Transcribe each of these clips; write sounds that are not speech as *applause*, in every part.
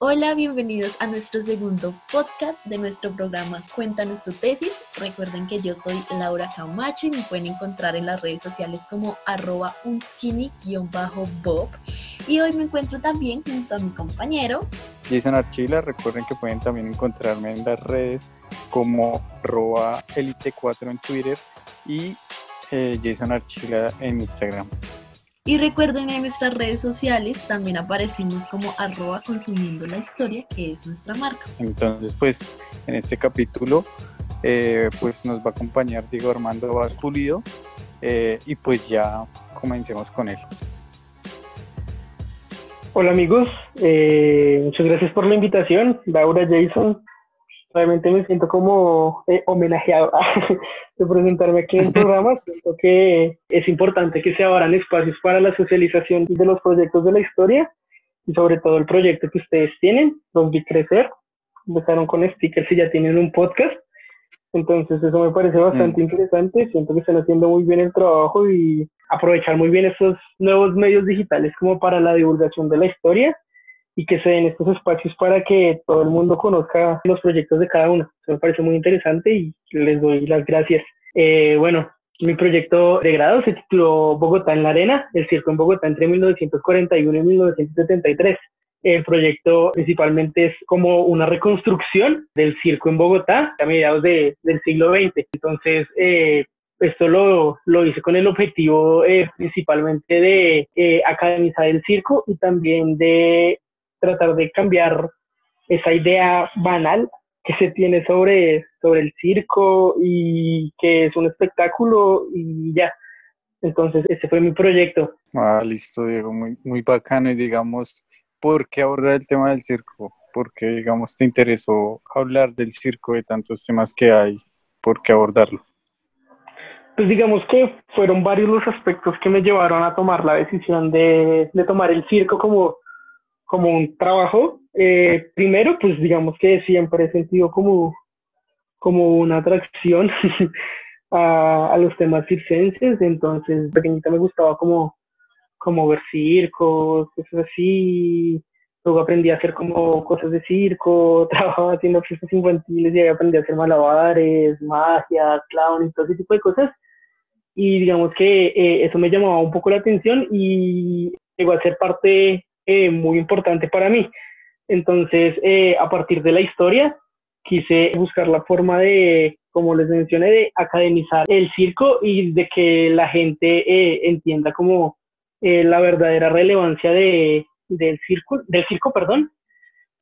Hola, bienvenidos a nuestro segundo podcast de nuestro programa Cuéntanos tu tesis. Recuerden que yo soy Laura Camacho y me pueden encontrar en las redes sociales como arroba unskinny-bob. Y hoy me encuentro también junto a mi compañero Jason Archila. Recuerden que pueden también encontrarme en las redes como arroba elite4 en Twitter y eh, Jason Archila en Instagram. Y recuerden en nuestras redes sociales también aparecemos como arroba consumiendo la historia, que es nuestra marca. Entonces, pues en este capítulo, eh, pues nos va a acompañar Diego Armando Vaz Pulido eh, y pues ya comencemos con él. Hola amigos, eh, muchas gracias por la invitación, Laura Jason realmente me siento como eh, homenajeado *laughs* de presentarme aquí en el programa. Siento que es importante que se abran espacios para la socialización de los proyectos de la historia y sobre todo el proyecto que ustedes tienen, los vi crecer. Empezaron con stickers y ya tienen un podcast. Entonces eso me parece bastante mm. interesante. Siento que están haciendo muy bien el trabajo y aprovechar muy bien estos nuevos medios digitales como para la divulgación de la historia y que se den estos espacios para que todo el mundo conozca los proyectos de cada uno. Eso me parece muy interesante y les doy las gracias. Eh, bueno, mi proyecto de grado se tituló Bogotá en la Arena, el circo en Bogotá entre 1941 y 1973. El proyecto principalmente es como una reconstrucción del circo en Bogotá a mediados del siglo XX. Entonces, eh, esto lo, lo, hice con el objetivo eh, principalmente de eh, academizar el circo y también de tratar de cambiar esa idea banal que se tiene sobre, sobre el circo y que es un espectáculo y ya. Entonces, ese fue mi proyecto. Ah, listo, Diego, muy, muy bacano. Y digamos, ¿por qué abordar el tema del circo? ¿Por qué, digamos, te interesó hablar del circo, de tantos temas que hay? ¿Por qué abordarlo? Pues digamos que fueron varios los aspectos que me llevaron a tomar la decisión de, de tomar el circo como como un trabajo. Eh, primero, pues digamos que siempre he sentido como, como una atracción *laughs* a, a, los temas circenses, entonces pequeñita me gustaba como, como ver circos, cosas así. Luego aprendí a hacer como cosas de circo, *laughs* trabajaba haciendo fiestas infantiles y aprendí a hacer malabares, magia, clown y todo ese tipo de cosas. Y digamos que eh, eso me llamaba un poco la atención y llegó a ser parte eh, muy importante para mí. Entonces, eh, a partir de la historia, quise buscar la forma de, como les mencioné, de academizar el circo y de que la gente eh, entienda como la verdadera relevancia de, del circo, del circo, perdón,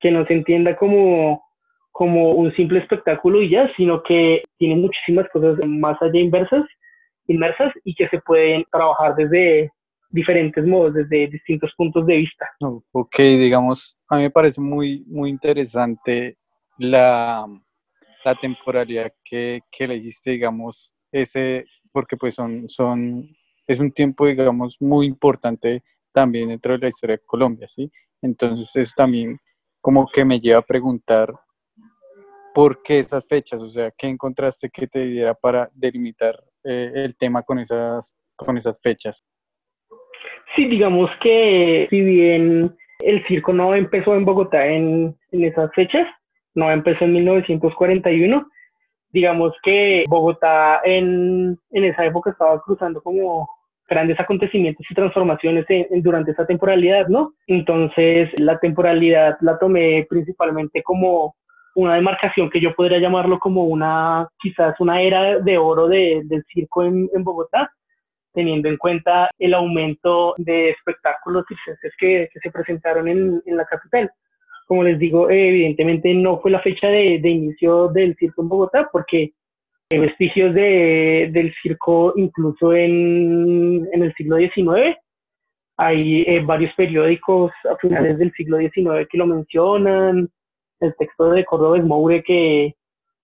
que no se entienda como, como un simple espectáculo y ya, sino que tiene muchísimas cosas más allá inversas, inmersas y que se pueden trabajar desde, diferentes modos, desde distintos puntos de vista. Ok, digamos, a mí me parece muy, muy interesante la, la temporalidad que, que le hiciste, digamos, ese, porque pues son, son, es un tiempo, digamos, muy importante también dentro de la historia de Colombia, ¿sí? Entonces eso también como que me lleva a preguntar por qué esas fechas, o sea, ¿qué encontraste que te diera para delimitar eh, el tema con esas, con esas fechas? Sí, digamos que si bien el circo no empezó en Bogotá en, esas fechas, no empezó en 1941, digamos que Bogotá en, esa época estaba cruzando como grandes acontecimientos y transformaciones durante esa temporalidad, ¿no? Entonces la temporalidad la tomé principalmente como una demarcación que yo podría llamarlo como una, quizás una era de oro de, del circo en, en Bogotá, teniendo en cuenta el aumento de espectáculos circenses que, que se presentaron en, en, la capital. Como les digo, evidentemente no fue la fecha de, de inicio del circo en Bogotá, porque hay vestigios de, del circo incluso en, en el siglo XIX. Hay eh, varios periódicos a finales del siglo XIX que lo mencionan. El texto de Córdoba Moure que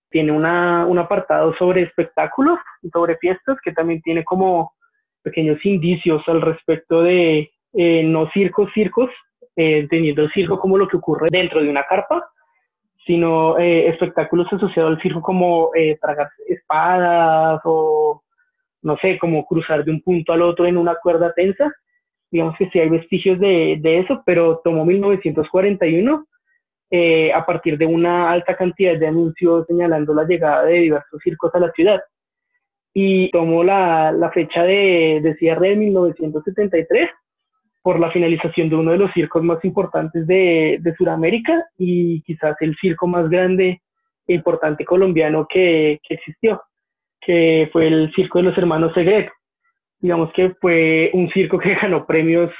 tiene una, un apartado sobre espectáculos sobre fiestas que también tiene como pequeños indicios al respecto de eh, no circos, circos, eh, teniendo el circo como lo que ocurre dentro de una carpa, sino eh, espectáculos asociados al circo como eh, tragar espadas o, no sé, como cruzar de un punto al otro en una cuerda tensa. Digamos que sí hay vestigios de, de eso, pero tomó 1941 eh, a partir de una alta cantidad de anuncios señalando la llegada de diversos circos a la ciudad. Y tomó la, la fecha de, de cierre de 1973 por la finalización de uno de los circos más importantes de, de Sudamérica y quizás el circo más grande e importante colombiano que, que, existió, que fue el Circo de los Hermanos Segret. Digamos que fue un circo que *laughs* ganó premios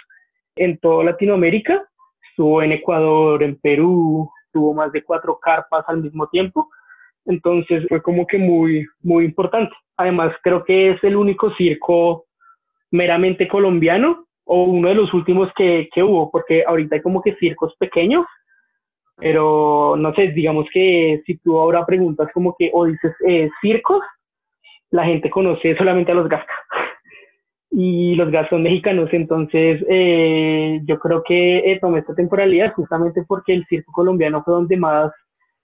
en toda Latinoamérica, estuvo en Ecuador, en Perú, tuvo más de cuatro carpas al mismo tiempo, entonces fue como que muy, muy importante. Además, creo que es el único circo meramente colombiano o uno de los últimos que, que hubo, porque ahorita hay como que circos pequeños, pero no sé, digamos que si tú ahora preguntas como que o dices eh, circos, la gente conoce solamente a los Gasca. *laughs* Y los Gascas son mexicanos, entonces eh, yo creo que eh, tomé esta temporalidad justamente porque el circo colombiano fue donde más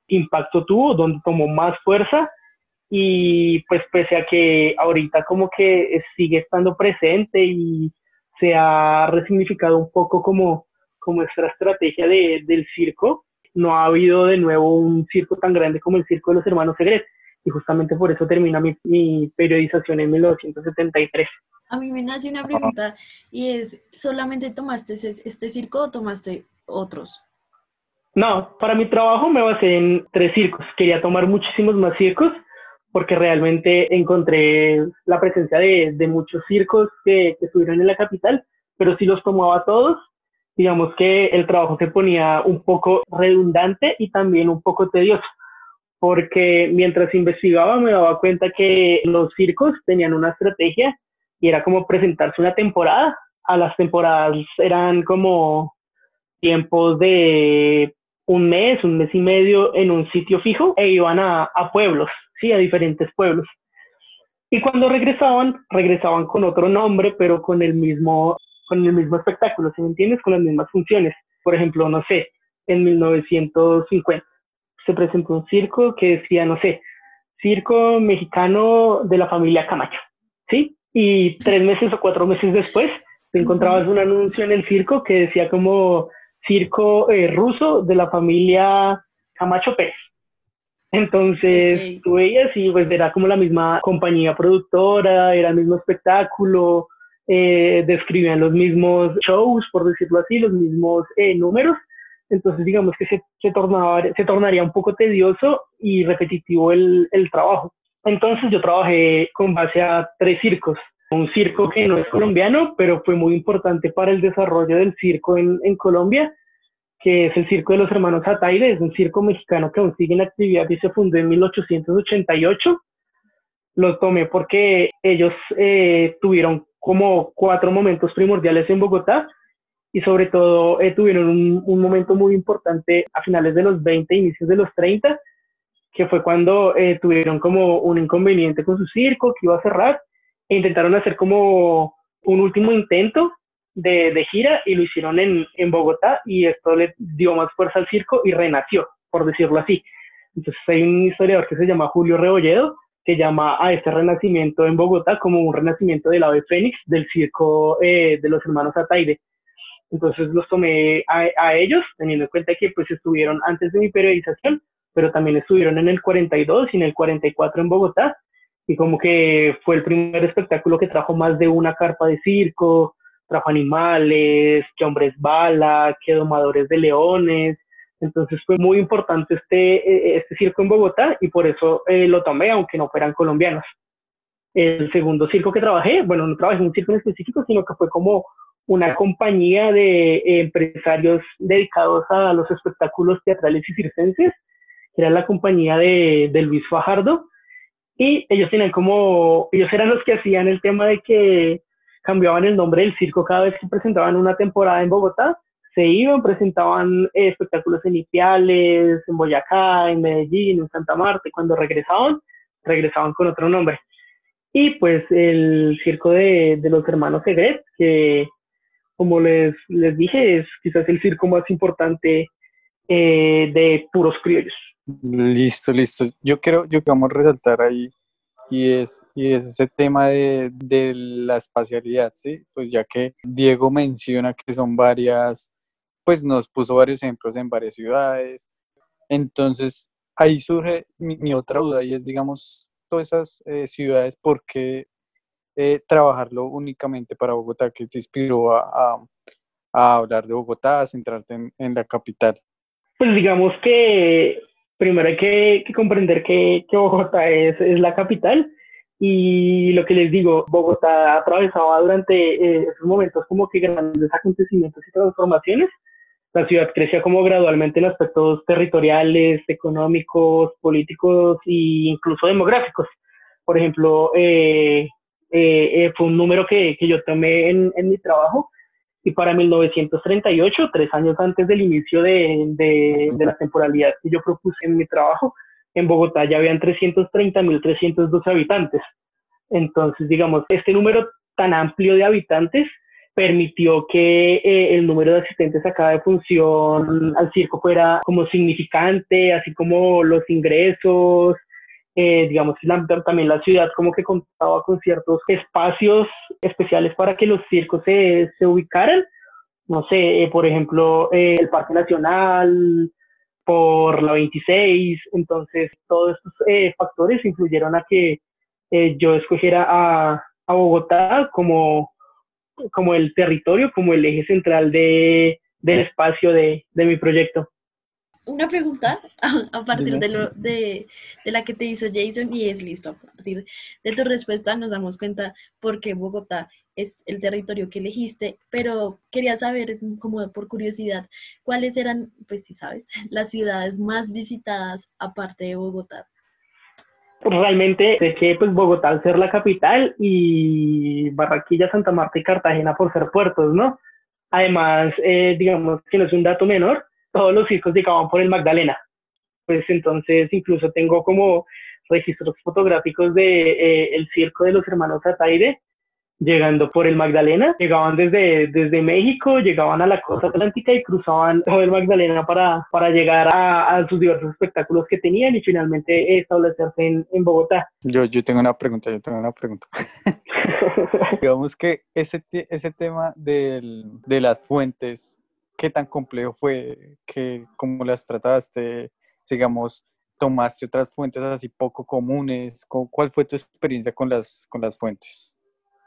impacto tuvo, donde tomó más fuerza y pues pese a que ahorita como que sigue estando presente y se ha resignificado un poco como, como nuestra estrategia de, del circo. No ha habido de nuevo un circo tan grande como el Circo de los Hermanos Segret. Y justamente por eso termina mi, mi periodización en 1973. A mí me nace una pregunta y es, ¿solamente tomaste este circo o tomaste otros? No, para mi trabajo me basé en tres circos. Quería tomar muchísimos más circos porque realmente encontré la presencia de, muchos circos que, que, estuvieron en la capital, pero si los tomaba todos, digamos que el trabajo se ponía un poco redundante y también un poco tedioso, porque mientras investigaba me daba cuenta que los circos tenían una estrategia y era como presentarse una temporada. A las temporadas eran como tiempos de un mes, un mes y medio en un sitio fijo e iban a, a pueblos ¿sí? a diferentes pueblos. Y cuando regresaban, regresaban con otro nombre, pero con el mismo, con el mismo espectáculo, ¿sí me entiendes? Con las mismas funciones. Por ejemplo, no sé, en 1950 se presentó un circo que decía, no sé, circo mexicano de la familia Camacho, ¿sí? Y tres meses o cuatro meses después te encontrabas un anuncio en el circo que decía como circo eh, ruso de la familia Camacho Pérez. Entonces, tú veías y pues era como la misma compañía productora, era el mismo espectáculo, eh, describían los mismos shows, por decirlo así, los mismos eh, números. Entonces, digamos que se, se, tornaba, se tornaría un poco tedioso y repetitivo el, el trabajo. Entonces, yo trabajé con base a tres circos. Un circo que no es colombiano, pero fue muy importante para el desarrollo del circo en, en Colombia, que es el Circo de los Hermanos Ataide, es un circo mexicano que aún sigue en actividad y se fundó en 1888. Lo tomé porque ellos eh, tuvieron como cuatro momentos primordiales en Bogotá y sobre todo eh, tuvieron un, un, momento muy importante a finales de los 20, inicios de los 30, que fue cuando eh, tuvieron como un inconveniente con su circo que iba a cerrar e intentaron hacer como un último intento de, de, gira y lo hicieron en, en Bogotá y esto le dio más fuerza al circo y renació, por decirlo así. Entonces hay un historiador que se llama Julio Rebolledo que llama a este renacimiento en Bogotá como un renacimiento del ave fénix del circo eh, de los hermanos Ataide. Entonces los tomé a, a, ellos, teniendo en cuenta que pues estuvieron antes de mi periodización, pero también estuvieron en el 42 y en el 44 en Bogotá, y como que fue el primer espectáculo que trajo más de una carpa de circo, trajo animales, que hombres bala, que domadores de leones. Entonces fue muy importante este, eh, este circo en Bogotá y por eso eh, lo tomé, aunque no fueran colombianos. El segundo circo que trabajé, bueno, no trabajé en un circo en específico, sino que fue como una compañía de empresarios dedicados a los espectáculos teatrales y circenses, que era la compañía de, de Luis Fajardo. Y ellos tenían como, ellos eran los que hacían el tema de que cambiaban el nombre del circo cada vez que presentaban una temporada en Bogotá, se iban, presentaban eh, espectáculos en en Boyacá, en Medellín, en Santa Marta, y cuando regresaban, regresaban con otro nombre. Y pues el circo de, de los hermanos Segret, que como les, les dije, es quizás el circo más importante eh, de puros criollos. Listo, listo. Yo quiero, yo vamos a resaltar ahí y es, y es ese tema de, de, la espacialidad, ¿sí? Pues ya que Diego menciona que son varias, pues nos puso varios ejemplos en varias ciudades. Entonces, ahí surge mi, otra duda y es, digamos, todas esas eh, ciudades, ¿por qué eh, trabajarlo únicamente para Bogotá? ¿Qué te inspiró a, hablar de Bogotá, a centrarte en, la capital? Pues digamos que primero hay que, comprender que, Bogotá es, es la capital y lo que les digo, Bogotá atravesaba durante eh, esos momentos como que grandes acontecimientos y transformaciones. La ciudad crecía como gradualmente en aspectos territoriales, económicos, políticos e incluso demográficos. Por ejemplo, eh, eh, fue un número que, que yo tomé en, en, mi trabajo y para 1938, tres años antes del inicio de, de, de la temporalidad que yo propuse en mi trabajo, en Bogotá ya habían 330.312 habitantes. Entonces, digamos, este número tan amplio de habitantes permitió que eh, el número de asistentes a cada función al circo fuera como significante, así como los ingresos, eh, digamos, también la ciudad como que contaba con ciertos espacios especiales para que los circos se, se ubicaran. No sé, eh, por ejemplo, el Parque Nacional, por la 26. Entonces, todos estos eh, factores influyeron a que eh, yo escogiera a, a, Bogotá como, como el territorio, como el eje central de, del espacio de, de mi proyecto una pregunta *laughs* a, partir de, lo, de, de, la que te hizo Jason y es listo. A partir de tu respuesta nos damos cuenta por qué Bogotá es el territorio que elegiste, pero quería saber, como por curiosidad, cuáles eran, pues si sabes, *laughs* las ciudades más visitadas aparte de Bogotá. Realmente sé que pues Bogotá al ser la capital y Barranquilla, Santa Marta y Cartagena por ser puertos, ¿no? Además, eh, digamos que no es un dato menor, todos los circos llegaban por el Magdalena. Pues entonces incluso tengo como registros fotográficos de eh, el circo de los hermanos Ataide llegando por el Magdalena, llegaban desde, desde México, llegaban a la costa atlántica y cruzaban todo el Magdalena para, para llegar a, a sus diversos espectáculos que tenían y finalmente establecerse en, en Bogotá. Yo, yo tengo una pregunta, yo tengo una pregunta. *laughs* Digamos que ese, ese tema del, de las fuentes qué tan complejo fue, que, cómo las trataste, digamos, tomaste otras fuentes así poco comunes, ¿cuál fue tu experiencia con las, con las fuentes?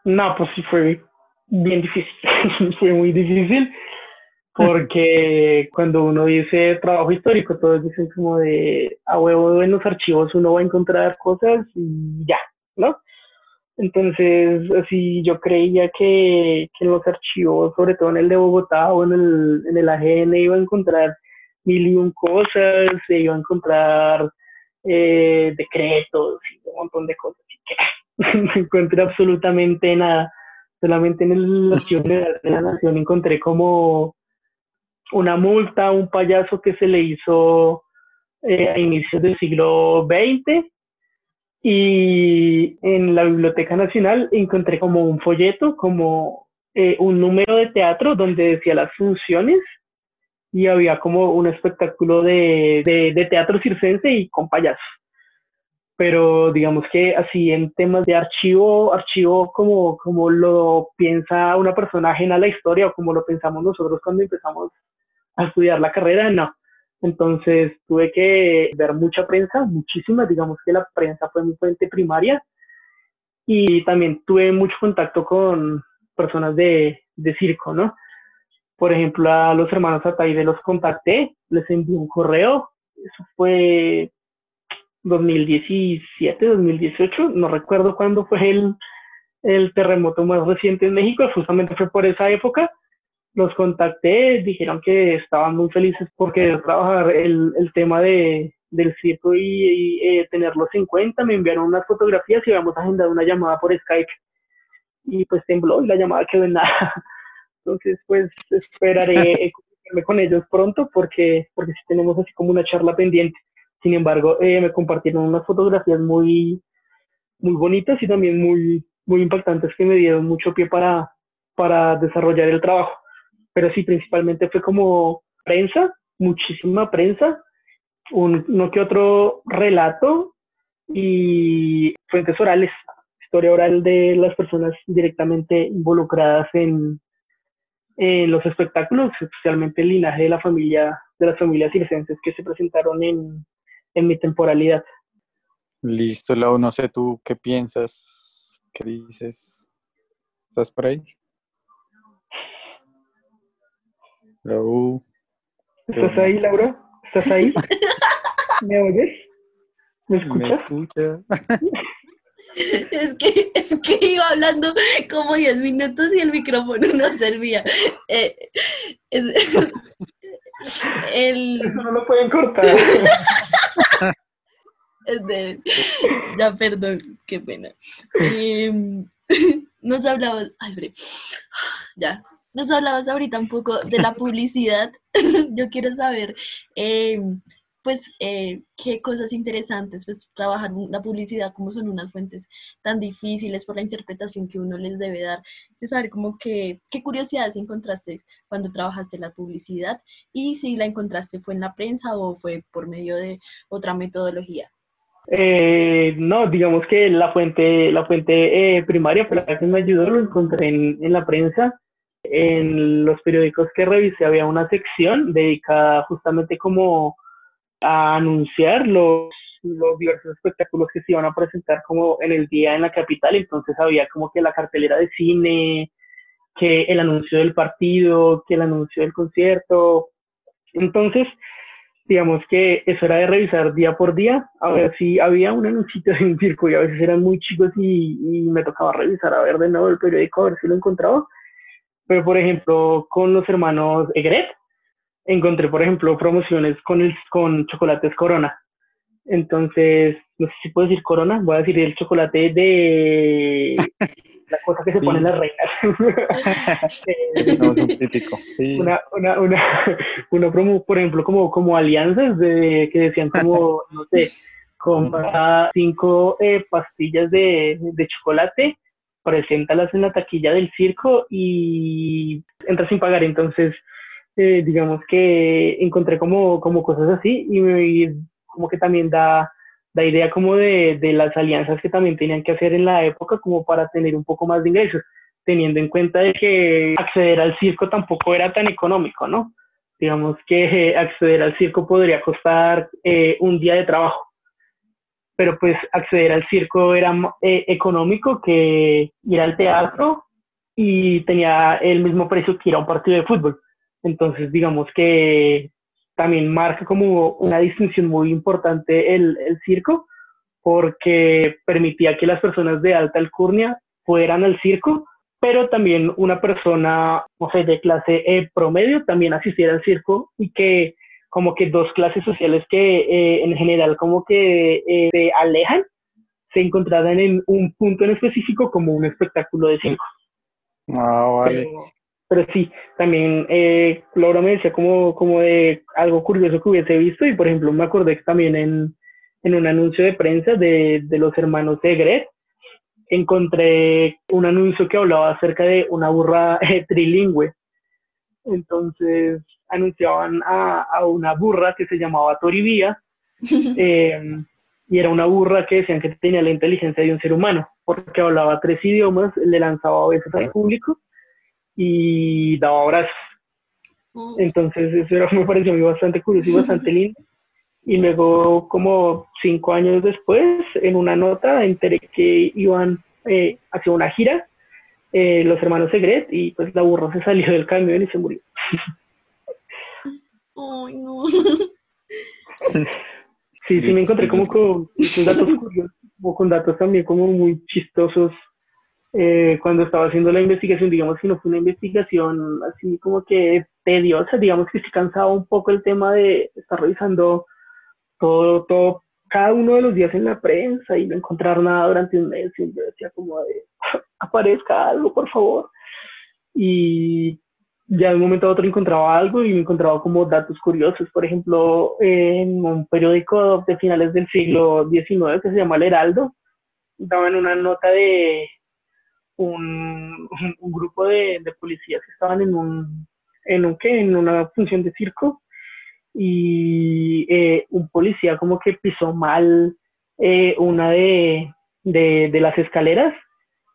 No, pues sí fue bien difícil, *laughs* fue muy difícil, porque *laughs* cuando uno dice trabajo histórico, todos dicen como de a huevo en los archivos uno va a encontrar cosas y ya, ¿no? Entonces, así yo creía que, en los archivos, sobre todo en el de Bogotá o en el, en el AGN, iba a encontrar mil y un cosas, se iba a encontrar eh, decretos y un montón de cosas. *laughs* no encontré absolutamente nada. Solamente en el archivo de la Nación encontré como una multa un payaso que se le hizo eh, a inicios del siglo XX y en la Biblioteca Nacional encontré como un folleto, como eh, un número de teatro donde decía las funciones y había como un espectáculo de, de, teatro circense y con payasos. Pero digamos que así en temas de archivo, archivo como, como lo piensa una persona ajena a la historia o como lo pensamos nosotros cuando empezamos a estudiar la carrera, no. Entonces tuve que ver mucha prensa, muchísima, digamos que la prensa fue mi fuente primaria. Y también tuve mucho contacto con personas de, circo, ¿no? Por ejemplo, a los hermanos Ataide los contacté, les envié un correo, eso fue 2017, 2018, no recuerdo cuándo fue el, el terremoto más reciente en México, justamente fue por esa época los contacté, dijeron que estaban muy felices porque trabajar el, el tema de, del circo y, eh, tenerlos en cuenta, me enviaron unas fotografías y vamos a agendar una llamada por Skype. Y pues tembló y la llamada quedó en nada. *laughs* Entonces, pues esperaré *laughs* comunicarme con ellos pronto porque, porque sí tenemos así como una charla pendiente. Sin embargo, eh, me compartieron unas fotografías muy, muy bonitas y también muy, muy impactantes que me dieron mucho pie para, para desarrollar el trabajo pero sí, principalmente fue como prensa, muchísima prensa, un, uno que otro relato y fuentes orales, historia oral de las personas directamente involucradas en, eh, los espectáculos, especialmente el linaje de la familia, de las familias circenses que se presentaron en, en mi temporalidad. Listo, Lau, no sé tú qué piensas, qué dices. ¿Estás por ahí? Lau. ¿Estás ahí, Laura? ¿Estás ahí? *laughs* ¿Me oyes? ¿Me ¿Me escuchas? escucha? Es que, es que iba hablando como 10 minutos y el micrófono no servía. Eh, es- el, Eso no lo pueden cortar. *laughs* de- ya, perdón, qué pena. Em, *laughs* nos hablabas, ay, espere. ya, nos hablabas ahorita un poco de la publicidad. *laughs* Yo quiero saber, em, pues, eh, qué cosas interesantes, pues, trabajar la publicidad, como son unas fuentes tan difíciles por la interpretación que uno les debe dar. Quiero saber como que, qué curiosidades encontraste cuando trabajaste la publicidad y si la encontraste fue en la prensa o fue por medio de otra metodología. Eh, no, digamos que la fuente, la fuente eh, primaria fue la que me ayudó, lo encontré en, en la prensa. En los periódicos que revisé había una sección dedicada justamente como a anunciar los, diversos espectáculos que se iban a presentar como en el día en la capital. Entonces había como que la cartelera de cine, que el anuncio del partido, que el anuncio del concierto. Entonces, digamos que eso era de revisar día por día, a ver si había un anuncio de un circo y a veces eran muy chicos y me tocaba revisar a ver de nuevo el periódico a ver si lo encontraba. Pero por ejemplo, con los hermanos Egret, encontré por ejemplo promociones con, el, con chocolates Corona. Entonces, no sé si puedo decir Corona, voy a decir el chocolate de *laughs* la cosa que se pone en las reinas. *laughs* No, es un típico. Sí. una, una, una, una promo, por ejemplo, como, como alianzas de, que decían como, no sé, compra cinco eh, pastillas de, de chocolate, preséntalas en la taquilla del circo y entras sin pagar. Entonces, eh, digamos que encontré como, como cosas así y, me, y como que también da, da idea como de, de las alianzas que también tenían que hacer en la época como para tener un poco más de ingresos teniendo en cuenta de que acceder al circo tampoco era tan económico, ¿no? Digamos que acceder al circo podría costar eh, un día de trabajo, pero pues acceder al circo era eh, económico que ir al teatro y tenía el mismo precio que ir a un partido de fútbol. Entonces, digamos que también marca como una distinción muy importante el, el circo, porque permitía que las personas de alta alcurnia fueran al circo pero también una persona, no sé, de clase eh, promedio también asistiera al circo y que como que dos clases sociales que eh, en general como que eh, se alejan, se encontraran en un punto en específico como un espectáculo de circo. Ah, vale. Pero, pero sí, también eh, Laura me decía como, como de algo curioso que hubiese visto y por ejemplo me acordé que también en, en un anuncio de prensa de, de los hermanos Egret, encontré un anuncio que hablaba acerca de una burra eh, trilingüe. Entonces anunciaban a, a, una burra que se llamaba Toribía *laughs* eh, y era una burra que decían que tenía la inteligencia de un ser humano porque hablaba tres idiomas, le lanzaba besos al público y daba abrazos. Entonces eso era, *laughs* me pareció muy bastante curioso y bastante *laughs* lindo. Y luego, como cinco años después, en una nota enteré que iban eh, hacia una gira eh, los hermanos Segret y pues la burra se salió del camión y se murió. Ay, no. Sí, sí me encontré como con, con datos *laughs* curiosos, o con datos también como muy chistosos eh, cuando estaba haciendo la investigación, digamos que no fue una investigación así como que tediosa, digamos que se cansaba un poco el tema de estar revisando todo, todo, cada uno de los días en la prensa y no encontrar nada durante un mes. Y yo decía como de, aparezca algo, por favor. Y ya de un momento a otro encontraba algo y me encontraba como datos curiosos. Por ejemplo, en un periódico de finales del siglo XIX que se llama El Heraldo, daban una nota de un, un grupo de, policías que estaban en un, en un, ¿qué? En una función de circo y eh, un policía como que pisó mal eh, una de, de, de, las escaleras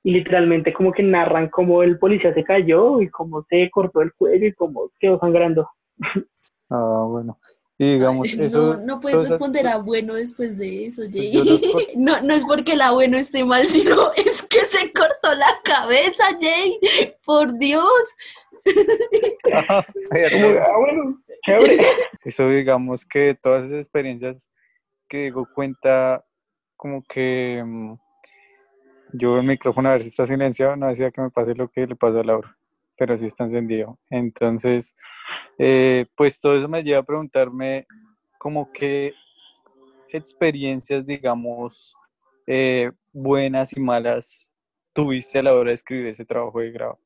y literalmente como que narran cómo el policía se cayó y cómo se cortó el cuello y cómo quedó sangrando. Ah, bueno. Y digamos, eso. No, no puedes responder a bueno después de eso, Jay. *laughs* no, no es porque la bueno esté mal, sino *laughs* es que se cortó la cabeza, Jay. Por Dios. *laughs* Ah, bueno, chévere. Eso digamos que todas esas experiencias que digo cuenta como que mm, yo el micrófono a ver si está silenciado, no decía que me pase lo que le pasó a Laura, pero sí está encendido. Entonces, eh, pues todo eso me lleva a preguntarme como qué experiencias, digamos, eh, buenas y malas tuviste a la hora de escribir ese trabajo de grado.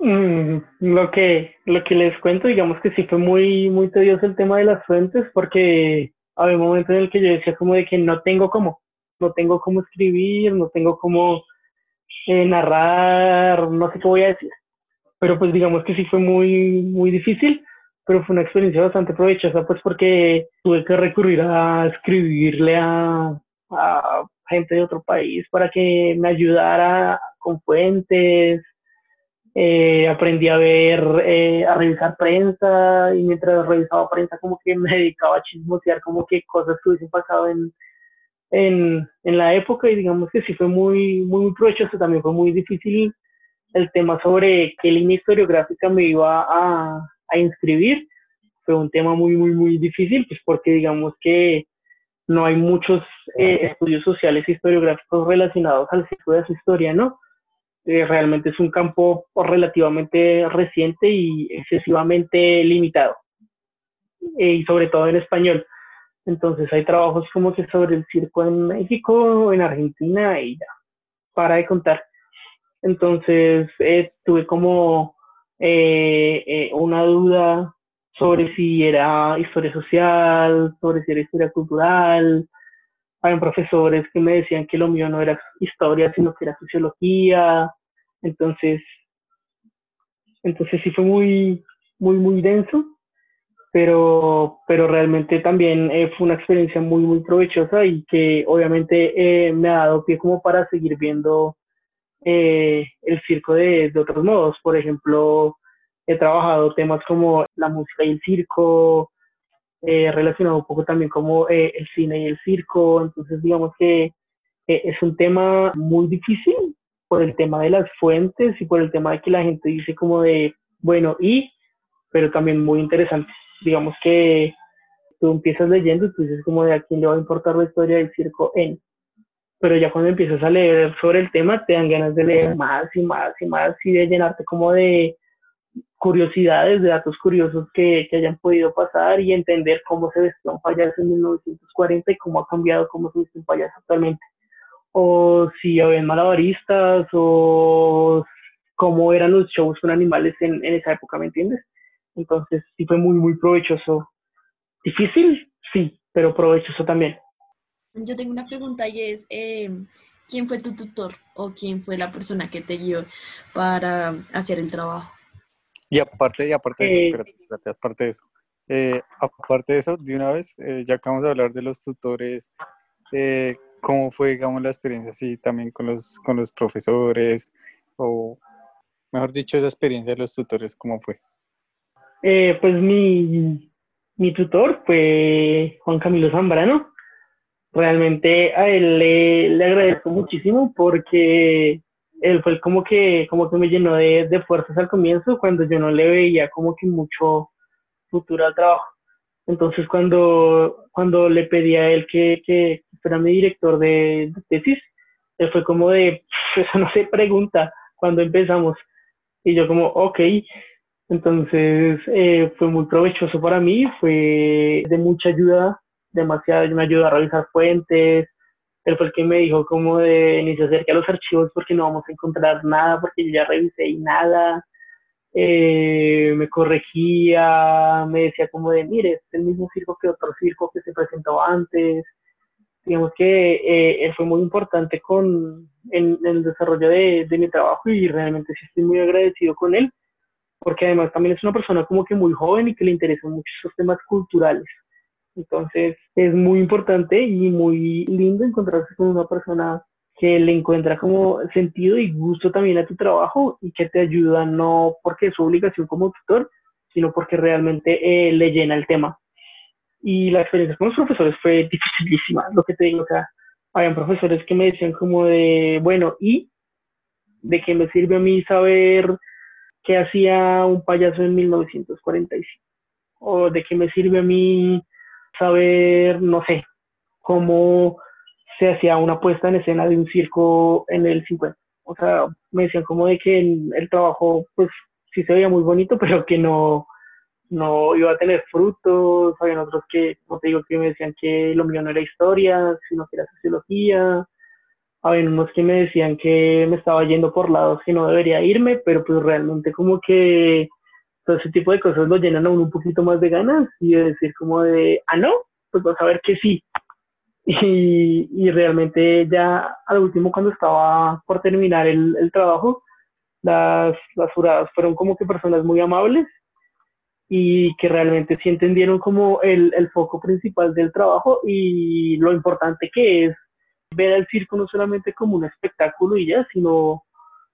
Mm, lo que lo que les cuento, digamos que sí fue muy muy tedioso el tema de las fuentes porque había un momento en el que yo decía como de que no tengo cómo, no tengo cómo escribir, no tengo cómo eh, narrar, no sé qué voy a decir. Pero pues digamos que sí fue muy muy difícil, pero fue una experiencia bastante provechosa pues porque tuve que recurrir a escribirle a, a gente de otro país para que me ayudara con fuentes, eh, aprendí a ver, eh, a revisar prensa y mientras revisaba prensa como que me dedicaba a chismosear como que cosas que hubiesen pasado en, en, en la época y digamos que sí fue muy, muy provechoso, también fue muy difícil el tema sobre qué línea historiográfica me iba a, a inscribir, fue un tema muy, muy, muy difícil, pues porque digamos que no hay muchos eh, estudios sociales historiográficos relacionados al ciclo de su historia, ¿no? Eh, realmente es un campo relativamente reciente y excesivamente limitado, eh, y sobre todo en español. Entonces hay trabajos como que sobre el circo en México, en Argentina y ya, para de contar. Entonces eh, tuve como una duda sobre si era historia social, sobre si era historia cultural, había profesores que me decían que lo mío no era historia, sino que era sociología. Entonces, entonces sí fue muy, muy, muy denso, pero, pero realmente también eh, fue una experiencia muy, muy provechosa y que obviamente eh, me ha dado pie como para seguir viendo eh, el circo de, de otros modos. Por ejemplo, he trabajado temas como la música y el circo, relacionado un poco también como eh, el cine y el circo. Entonces, digamos que eh, es un tema muy difícil por el tema de las fuentes y por el tema de que la gente dice como de, bueno, y, pero también muy interesante. Digamos que tú empiezas leyendo y tú dices como de a quién le va a importar la historia del circo en. Pero ya cuando empiezas a leer sobre el tema, te dan ganas de leer más y más y más y de llenarte como de, curiosidades, de datos curiosos que, que, hayan podido pasar y entender cómo se vestía un payaso en 1940 y cómo ha cambiado cómo se viste un payaso actualmente. O si habían malabaristas o cómo eran los shows con animales en, en esa época, ¿me entiendes? Entonces sí fue muy, muy provechoso. Difícil, sí, pero provechoso también. Yo tengo una pregunta y es, eh, ¿quién fue tu tutor o quién fue la persona que te guió para hacer el trabajo? Y aparte, y aparte de eso, eh, espérate, espérate, aparte de eso, eh, aparte de eso, de una vez, eh, ya acabamos de hablar de los tutores, ¿cómo fue, digamos, la experiencia así también con los, con los profesores? O, mejor dicho, esa experiencia de los tutores, ¿cómo fue? Pues mi, mi tutor fue Juan Camilo Zambrano. Realmente a él le, le agradezco muchísimo porque él fue como que, como que me llenó de, de, fuerzas al comienzo cuando yo no le veía como que mucho futuro al trabajo. Entonces cuando, cuando le pedí a él que, que fuera mi director de, tesis, él fue como de, eso no se pregunta cuando empezamos. Y yo como, ok. Entonces eh, fue muy provechoso para mí, fue de mucha ayuda, demasiado, me ayudó a revisar fuentes, él fue el que me dijo como de ni se acerque a los archivos porque no vamos a encontrar nada, porque yo ya revisé y nada. Eh, me corregía, me decía como de, mire, es el mismo circo que otro circo que se presentó antes. Digamos que eh, él fue muy importante con, en, el desarrollo de, de, mi trabajo y realmente sí estoy muy agradecido con él, porque además también es una persona como que muy joven y que le interesan mucho esos temas culturales. Entonces es muy importante y muy lindo encontrarse con una persona que le encuentra como sentido y gusto también a tu trabajo y que te ayuda no porque es su obligación como tutor, sino porque realmente eh, le llena el tema. Y la experiencia con los profesores fue dificilísima, lo que te digo, o sea, habían profesores que me decían como de, bueno, ¿y de qué me sirve a mí saber qué hacía un payaso en 1945? ¿O de qué me sirve a mí saber, no sé, cómo se hacía una puesta en escena de un circo en el 50. O sea, me decían como de que el, trabajo, pues sí se veía muy bonito, *laughs* pero que no, no iba a tener frutos. Habían otros que, como te digo, que me decían que lo mío no era historia, sino que era sociología. Habían unos que me decían que me estaba yendo por lados que no debería irme, pero pues realmente como que todo ese tipo de cosas lo llenan a uno un poquito más de ganas y de decir como de, ah, no, pues vas a ver que sí, *laughs* y, y, realmente ya al último cuando estaba por terminar el, el trabajo, las, las juradas fueron como que personas muy amables y que realmente sí entendieron como el, el foco principal del trabajo y lo importante que es ver al circo no solamente como un espectáculo y ya, sino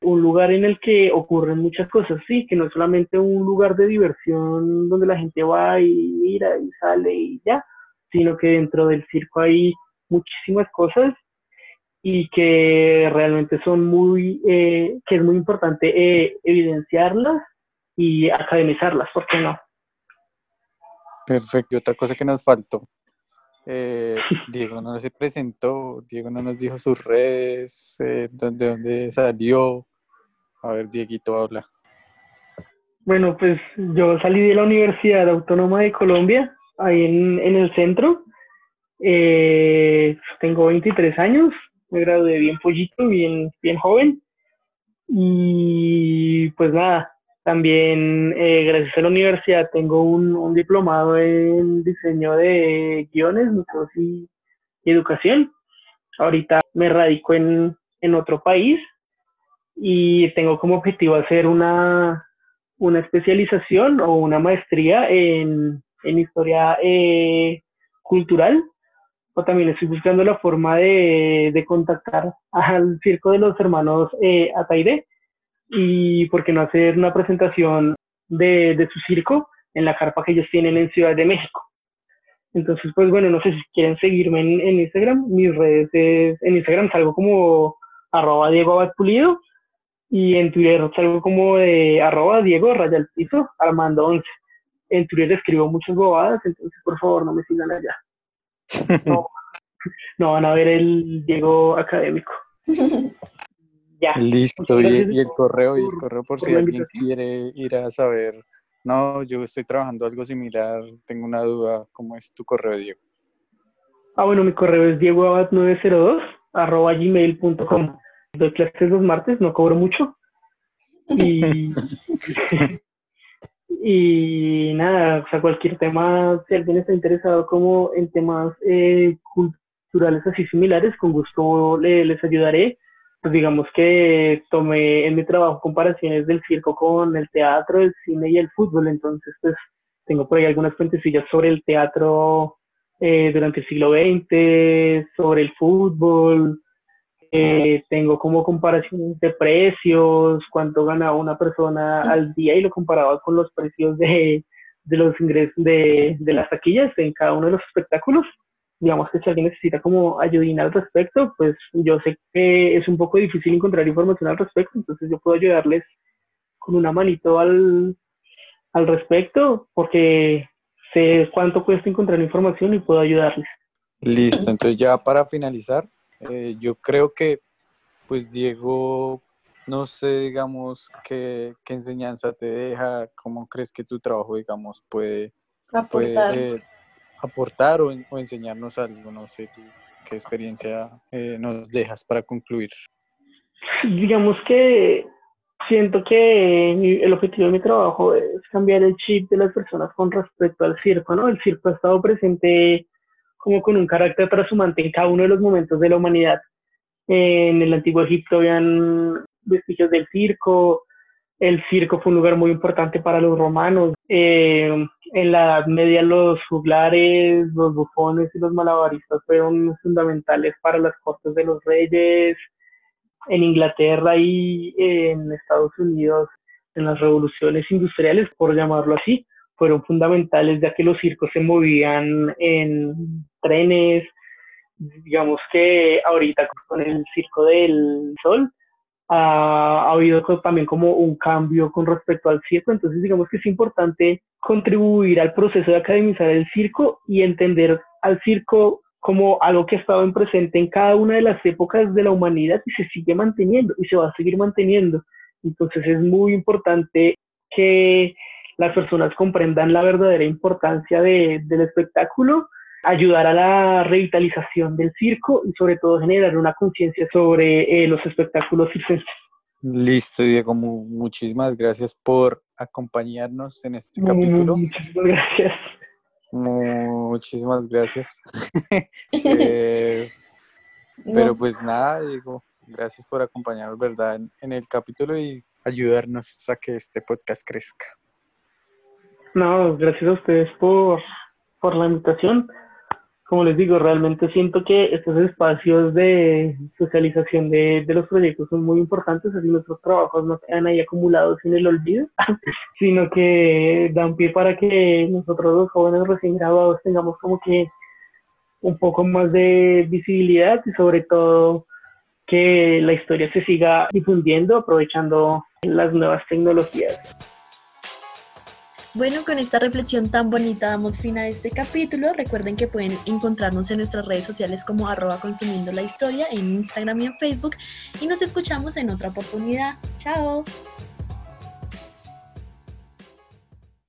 un lugar en el que ocurren muchas cosas, sí, que no es solamente un lugar de diversión donde la gente va y mira y sale y ya, sino que dentro del circo hay muchísimas cosas y que realmente son muy, eh, que es muy importante eh, evidenciarlas y academizarlas, ¿por qué no? Perfecto, otra cosa que nos faltó. Eh, Diego no se presentó, Diego no nos dijo sus redes, de dónde salió. A ver, Dieguito habla. Bueno, pues yo salí de la Universidad Autónoma de Colombia, ahí en, en el centro, eh, tengo 23 años, me gradué bien pollito, bien, bien joven. Y pues nada, también eh, gracias a la universidad tengo un, diplomado en diseño de guiones, y, y educación. Ahorita me radico en, en otro país y tengo como objetivo hacer una, una especialización o una maestría en, en historia eh, cultural o también estoy buscando la forma de, de contactar al circo de los hermanos eh, Ataide y por qué no hacer una presentación de, de, su circo en la carpa que ellos tienen en Ciudad de México. Entonces, pues bueno, no sé si quieren seguirme en, en Instagram. Mis redes es, en Instagram salgo como arroba Diego Abad Pulido y en Twitter salgo como de arroba Diego Raya al Piso Armando 11. En Twitter escribo muchas bobadas, entonces por favor no me sigan allá. *laughs* No, no van a ver el Diego académico. *laughs* ya. Listo, y, el correo, y el correo por, si alguien quiere ir a saber. No, yo estoy trabajando algo similar, tengo una duda, ¿cómo es tu correo, Diego? Ah, bueno, mi correo es diegoabad902 arroba gmail.com. Doy clases los martes, no cobro mucho. Y *laughs* Y nada, o sea, cualquier tema, si alguien está interesado como en temas eh, culturales así similares, con gusto les ayudaré. Pues digamos que tomé en mi trabajo comparaciones del circo con el teatro, el cine y el fútbol, entonces pues tengo por ahí algunas cuentecillas sobre el teatro eh, durante el siglo XX, sobre el fútbol, eh, tengo como comparaciones de precios, cuánto gana una persona al día y lo comparaba con los precios de, de los ingresos de, de, las taquillas en cada uno de los espectáculos. Digamos que si alguien necesita como ayudín al respecto, pues yo sé que es un poco difícil encontrar información al respecto, entonces yo puedo ayudarles con una manito al, al respecto porque sé cuánto cuesta encontrar información y puedo ayudarles. Listo, entonces ya para finalizar, eh, yo creo que, pues Diego, no sé, digamos, qué, qué, enseñanza te deja, cómo crees que tu trabajo, digamos, puede aportar, aportar o, enseñarnos algo, no sé, qué experiencia eh, nos dejas para concluir. Digamos que siento que el objetivo de mi trabajo es cambiar el chip de las personas con respecto al circo, ¿no? El circo ha estado presente como con un carácter transhumante en cada uno de los momentos de la humanidad. En el antiguo Egipto habían vestigios del circo, el circo fue un lugar muy importante para los romanos. Eh, en la Edad Media los juglares, los bufones y los malabaristas fueron fundamentales para las cortes de los reyes. en Inglaterra y en Estados Unidos en las revoluciones industriales, por llamarlo así, fueron fundamentales ya que los circos se movían en trenes, digamos que ahorita con el Circo del Sol ha, habido también como un cambio con respecto al circo, entonces digamos que es importante contribuir al proceso de academizar el circo y entender al circo como algo que ha estado en presente en cada una de las épocas de la humanidad y se sigue manteniendo y se va a seguir manteniendo. Entonces es muy importante que las personas comprendan la verdadera importancia del espectáculo ayudar a la revitalización del circo y sobre todo generar una conciencia sobre eh, los espectáculos circenses. Listo, Diego, muchísimas gracias por acompañarnos en este capítulo. Muchísimas gracias. Muchísimas gracias. *laughs* *laughs* Eh, pero pues nada, Diego, gracias por acompañarnos, ¿verdad? En, el capítulo y ayudarnos a que este podcast crezca. No, gracias a ustedes por, por la invitación como les digo, realmente siento que estos espacios de socialización de, los proyectos son muy importantes, así nuestros trabajos no quedan ahí acumulados en el olvido, *laughs* sino que dan pie para que nosotros los jóvenes recién graduados tengamos como que un poco más de visibilidad y sobre todo que la historia se siga difundiendo aprovechando las nuevas tecnologías. Bueno, con esta reflexión tan bonita damos fin a este capítulo. Recuerden que pueden encontrarnos en nuestras redes sociales como arroba consumiendo la historia en Instagram y en Facebook. Y nos escuchamos en otra oportunidad. Chao.